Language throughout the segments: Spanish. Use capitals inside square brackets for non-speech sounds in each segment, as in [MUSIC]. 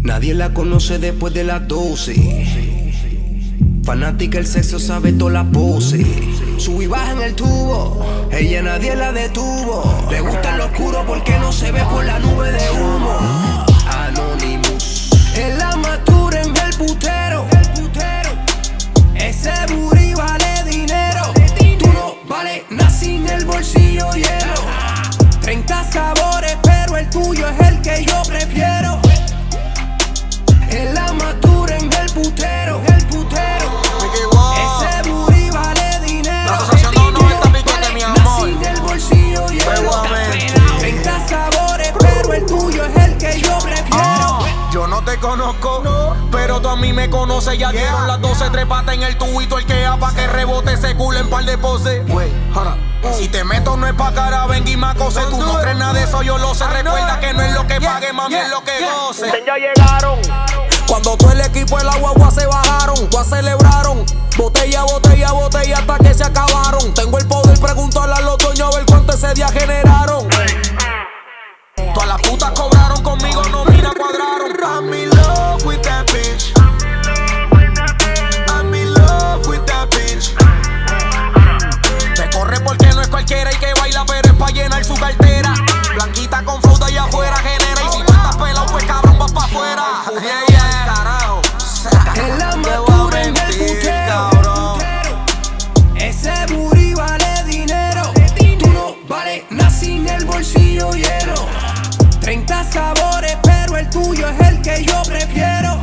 Nadie la conoce después de las 12. Fanática el sexo sabe toda la pose. Sube y baja en el tubo. Ella nadie la detuvo. Le gusta lo oscuro porque no se ve por la nube de humo. No conozco, pero tú a mí me conoces. Ya dieron las 12 trepatas en el tubito. El que pa' que rebote ese culo en par de poses. Wey. Si te meto no es pa' cara, ven y me acose. Tú no crees nada de eso, yo lo sé. Recuerda que no es lo que pague, mami, es lo que goce. Ya llegaron. Cuando todo el equipo de la guagua se bajaron, ya celebraron. Botella, botella, botella hasta que se acabaron. Tengo el poder preguntarle a los dueños a ver bolsillo lleno. 30 sabores, pero el tuyo es el que yo prefiero.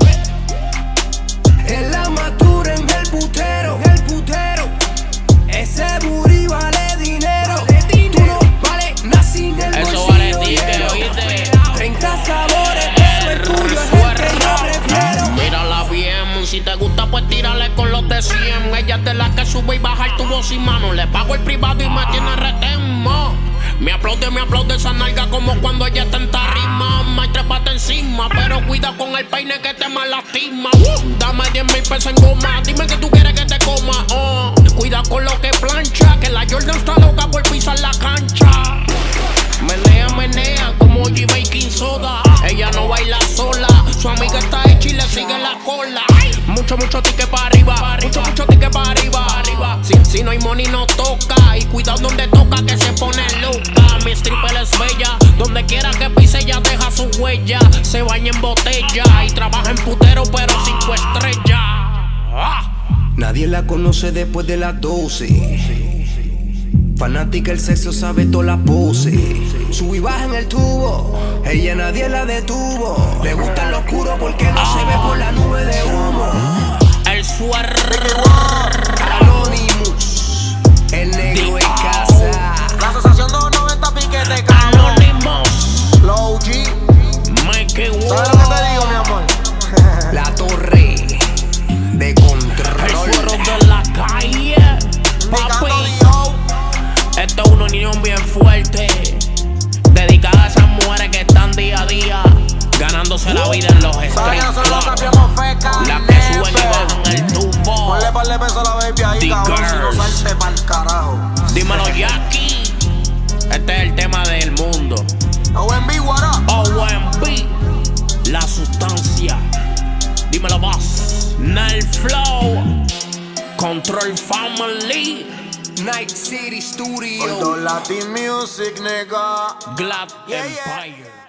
En la matura en el putero. El putero. Ese booty vale dinero. Tú no vale nada sin el Eso bolsillo vale. ¿oíste? 30 sabores, pero el tuyo es el que yo prefiero. Mírala bien, si te gusta pues tírale con los de 100 Ella es de la que sube y baja el tubo sin mano Le pago el privado y me tiene retemo Me aplaude, me aplaude esa nalga como cuando ella está en tarima Me trepate encima, pero cuida con el peine que te mal lastima Uh, Dame 10 mil pesos en goma, dime que tú quieres que te coma oh. Cuida con lo que plancha, que la Jordan está loca por pisar la cancha Menea, menea, como G Baking Soda. Ella no baila sola, su amiga está hecha y le sigue la cola. Mucho, mucho ticket para arriba, mucho Si, no hay money, no toca. Y cuidado donde toca que se pone loca. Mi stripper es bella, donde quiera que pise, ella deja su huella. Se baña en botella y trabaja en putero, pero cinco estrellas. Nadie la conoce después de las 12. Fanática el sexo sabe toda la pose. Sube y baja en el tubo. Ella nadie la detuvo. Le gusta lo oscuro porque no se ve por la nube de humo. El suerte. Te digo, mi amor? [LAUGHS] La torre de El control. suero de la calle. Papi. Esto es una unión bien fuerte. Dedicada a esas mujeres que están día a día ganándose la vida en los ¿Sabes street clubs. Las que suben y bajan el tubo. Ponle par de pesos a la baby ahí, cabrón. Si no pa'l carajo. Dímelo, Jackie. Este es el tema del mundo. OMB, what up? OMB, la sustancia. Dímelo, boss. Nel Flow. Control Family. Night City Studio. Latin Music, nigga. Glad Yeah, yeah. Empire.